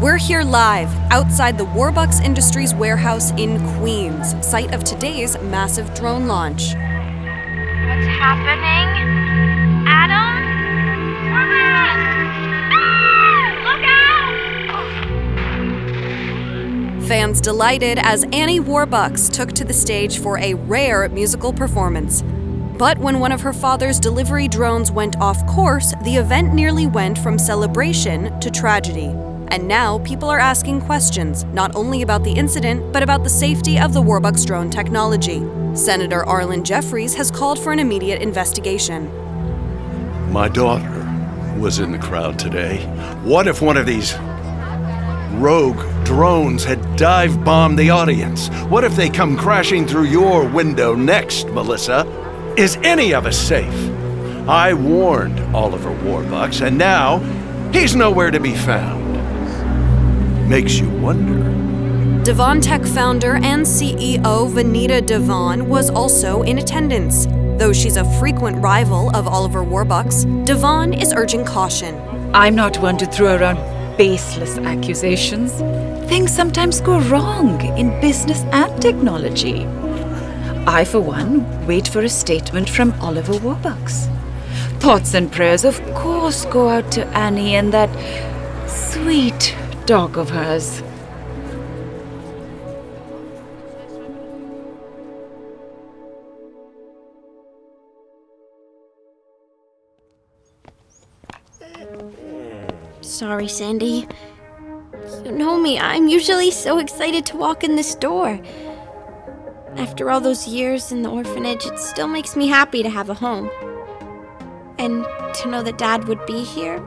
We're here live outside the Warbucks Industries warehouse in Queens, site of today's massive drone launch. What's happening? Adam? Look out! Fans delighted as Annie Warbucks took to the stage for a rare musical performance. But when one of her father's delivery drones went off course, the event nearly went from celebration to tragedy. And now people are asking questions, not only about the incident, but about the safety of the Warbucks drone technology. Senator Arlen Jeffries has called for an immediate investigation. My daughter was in the crowd today. What if one of these rogue drones had dive bombed the audience? What if they come crashing through your window next, Melissa? Is any of us safe? I warned Oliver Warbucks, and now he's nowhere to be found. Makes you wonder. Devon Tech founder and CEO Vanita Devon was also in attendance. Though she's a frequent rival of Oliver Warbucks, Devon is urging caution. I'm not one to throw around baseless accusations. Things sometimes go wrong in business and technology. I, for one, wait for a statement from Oliver Warbucks. Thoughts and prayers, of course, go out to Annie and that sweet dog of hers. Sorry, Sandy. You know me, I'm usually so excited to walk in this door. After all those years in the orphanage, it still makes me happy to have a home. And to know that Dad would be here.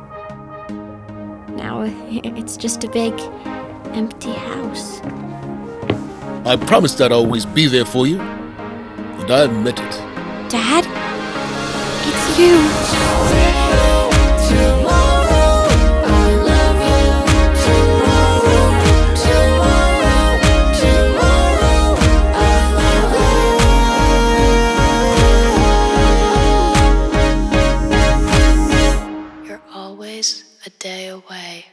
Now it's just a big, empty house. I promised I'd always be there for you, and I meant it. Dad? It's you. You're always a day away.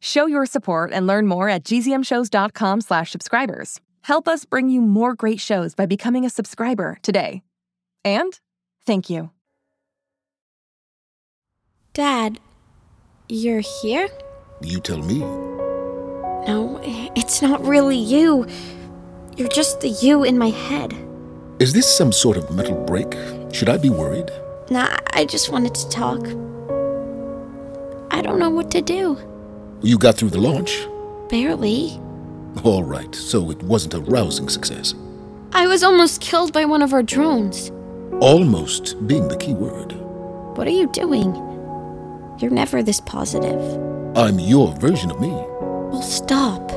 Show your support and learn more at gzmshows.com slash subscribers. Help us bring you more great shows by becoming a subscriber today. And thank you. Dad, you're here? You tell me. No, it's not really you. You're just the you in my head. Is this some sort of mental break? Should I be worried? Nah, I just wanted to talk. I don't know what to do. You got through the launch? Barely. All right, so it wasn't a rousing success. I was almost killed by one of our drones. Almost being the key word. What are you doing? You're never this positive. I'm your version of me. Well, stop.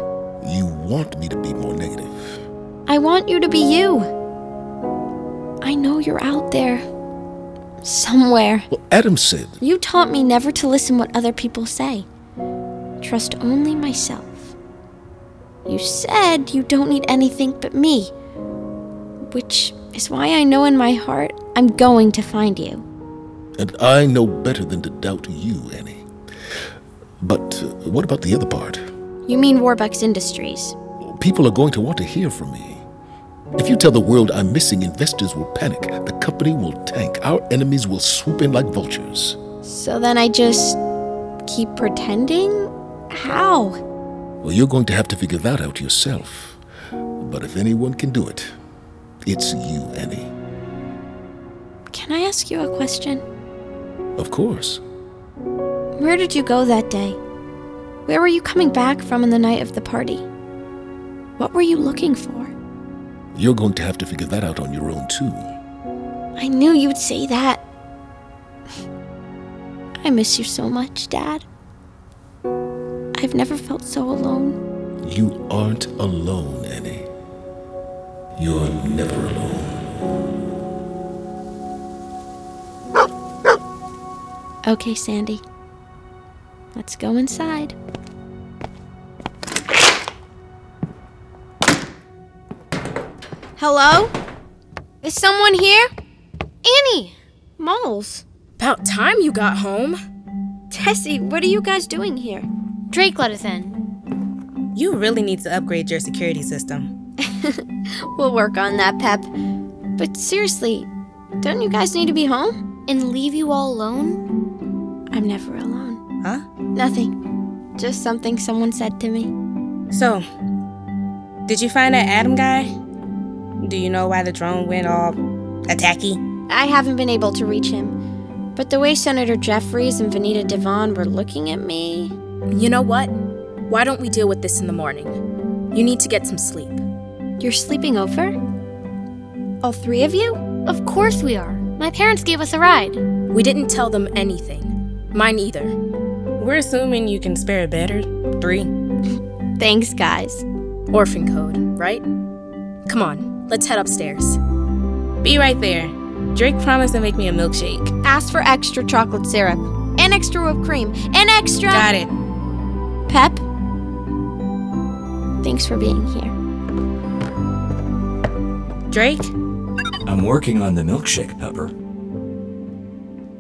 You want me to be more negative. I want you to be you. I know you're out there. Somewhere. Well, Adam said, You taught me never to listen what other people say. Trust only myself. You said you don't need anything but me. Which is why I know in my heart I'm going to find you. and I know better than to doubt you, Annie. But uh, what about the other part? You mean Warbucks Industries? People are going to want to hear from me. If you tell the world I'm missing, investors will panic. The company will tank. Our enemies will swoop in like vultures. So then I just keep pretending? How? Well, you're going to have to figure that out yourself. But if anyone can do it, it's you, Annie. Can I ask you a question? Of course. Where did you go that day? Where were you coming back from in the night of the party? What were you looking for? You're going to have to figure that out on your own, too. I knew you'd say that. I miss you so much, Dad. I've never felt so alone. You aren't alone, Annie. You're never alone. Okay, Sandy. Let's go inside. Hello? Is someone here? Annie! Moles. About time you got home. Tessie, what are you guys doing here? Drake let us in. You really need to upgrade your security system. We'll work on that, Pep. But seriously, don't you guys need to be home? And leave you all alone? I'm never alone. Huh? Nothing. Just something someone said to me. So, did you find that Adam guy? Do you know why the drone went all attacky? I haven't been able to reach him. But the way Senator Jeffries and Vanita Devon were looking at me. You know what? Why don't we deal with this in the morning? You need to get some sleep. You're sleeping over? All three of you? Of course we are. My parents gave us a ride. We didn't tell them anything. Mine either. We're assuming you can spare a bed or three. Thanks, guys. Orphan code, right? Come on, let's head upstairs. Be right there. Drake promised to make me a milkshake. Ask for extra chocolate syrup, and extra whipped cream, and extra. Got it. Pep? Thanks for being here. Drake? I'm working on the milkshake, Pepper.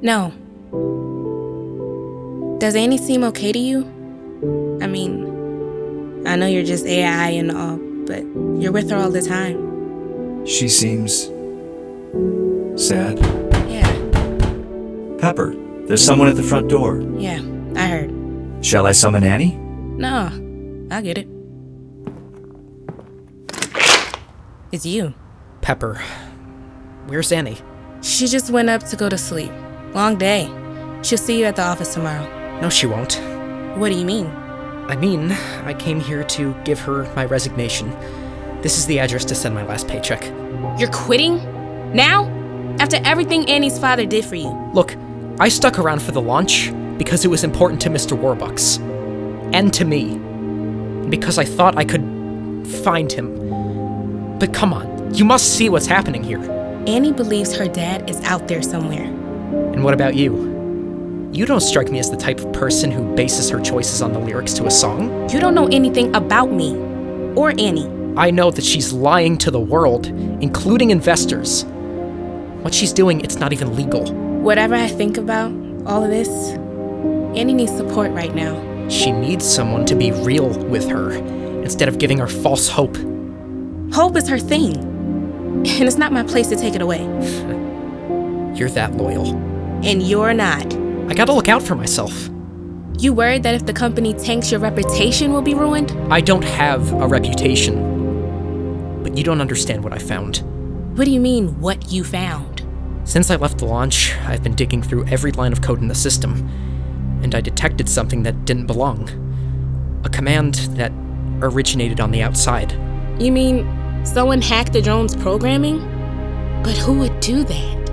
No. Does Annie seem okay to you? I mean, I know you're just AI and all, but you're with her all the time. She seems. sad. Yeah, Pepper, there's someone at the front door. yeah, I heard. Shall I summon Annie? No, I get it. It's you. Pepper. Where's Annie? She just went up to go to sleep. Long day. She'll see you at the office tomorrow. No, she won't. What do you mean? I mean, I came here to give her my resignation. This is the address to send my last paycheck. You're quitting? Now? After everything Annie's father did for you. Look, I stuck around for the launch because it was important to Mr. Warbucks. And to me. Because I thought I could find him. But come on, you must see what's happening here. Annie believes her dad is out there somewhere. And what about you? You don't strike me as the type of person who bases her choices on the lyrics to a song. You don't know anything about me or Annie. I know that she's lying to the world, including investors. What she's doing, it's not even legal. Whatever I think about all of this, Annie needs support right now. She needs someone to be real with her instead of giving her false hope. Hope is her thing, and it's not my place to take it away. You're that loyal. And you're not. I gotta look out for myself. You worried that if the company tanks, your reputation will be ruined? I don't have a reputation. But you don't understand what I found. What do you mean, what you found? Since I left the launch, I've been digging through every line of code in the system, and I detected something that didn't belong. A command that originated on the outside. You mean someone hacked the drone's programming? But who would do that?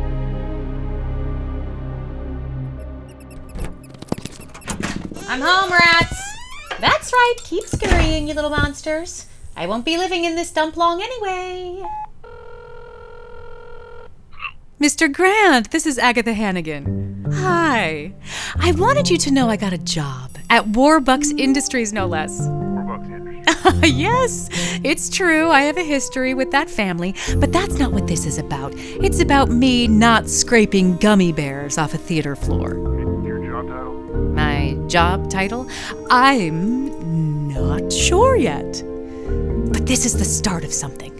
I'm home, rats! That's right, keep scurrying, you little monsters. I won't be living in this dump long anyway. Mr. Grant, this is Agatha Hannigan. Hi. I wanted you to know I got a job at Warbucks Industries, no less. Warbucks Industries. yes, it's true. I have a history with that family, but that's not what this is about. It's about me not scraping gummy bears off a theater floor. Your job title? My job title? I'm not sure yet. But this is the start of something.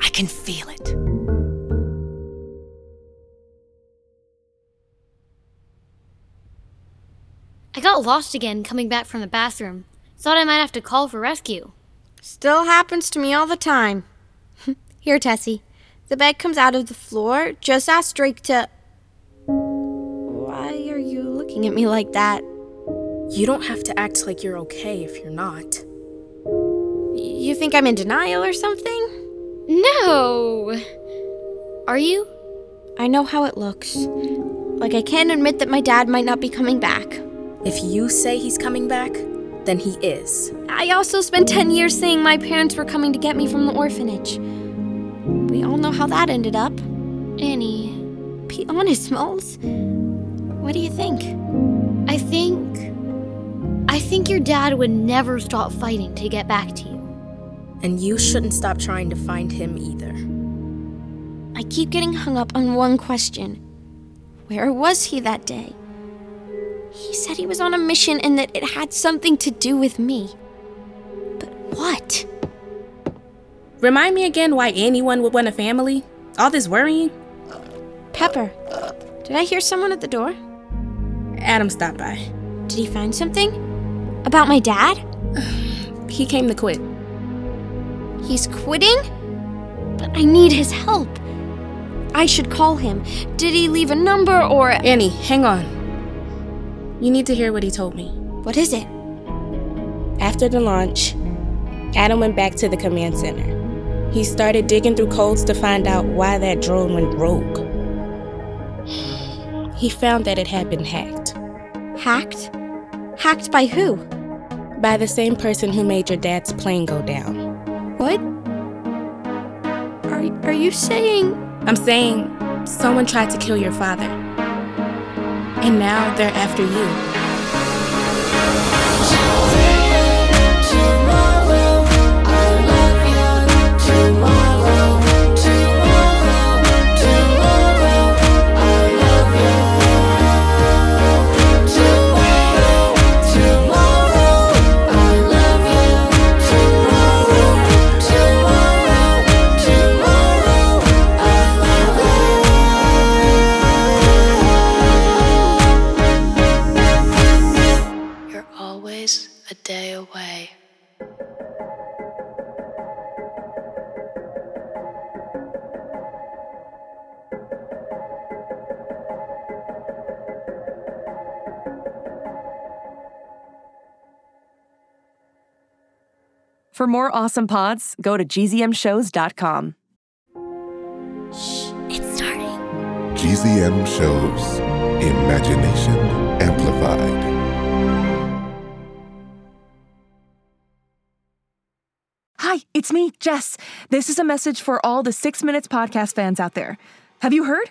I can feel it. Got lost again coming back from the bathroom. Thought I might have to call for rescue. Still happens to me all the time. Here, Tessie. The bed comes out of the floor. Just ask Drake to. Why are you looking at me like that? You don't have to act like you're okay if you're not. You think I'm in denial or something? No! Are you? I know how it looks. Like, I can't admit that my dad might not be coming back. If you say he's coming back, then he is. I also spent 10 years saying my parents were coming to get me from the orphanage. We all know how that ended up. Annie, Be honest, Smalls. What do you think? I think. I think your dad would never stop fighting to get back to you. And you shouldn't stop trying to find him either. I keep getting hung up on one question Where was he that day? He said he was on a mission and that it had something to do with me. But what? Remind me again why anyone would want a family? All this worrying? Pepper, did I hear someone at the door? Adam stopped by. Did he find something? About my dad? He came to quit. He's quitting? But I need his help. I should call him. Did he leave a number or. Annie, hang on. You need to hear what he told me. What is it? After the launch, Adam went back to the command center. He started digging through codes to find out why that drone went rogue. He found that it had been hacked. Hacked? Hacked by who? By the same person who made your dad's plane go down. What? Are, are you saying. I'm saying someone tried to kill your father. And now they're after you. For more awesome pods, go to gzmshows.com. Shh, It's starting. GZM shows Imagination Amplified. Hi, it's me, Jess. This is a message for all the Six Minutes podcast fans out there. Have you heard?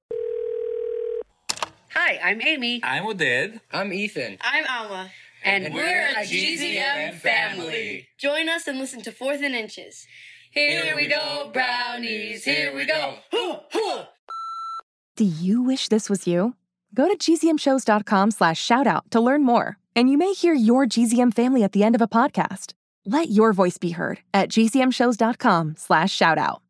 Hi, I'm Amy. I'm Oded. I'm Ethan. I'm Alma. And, And we're, we're a a GZM family. Join us and listen to Fourth and Inches. Here we go, brownies. Here we go. Do you wish this was you? Go to gzmshows.com slash shoutout to learn more, and you may hear your GZM family at the end of a podcast. Let your voice be heard at gzmshows.com slash shoutout.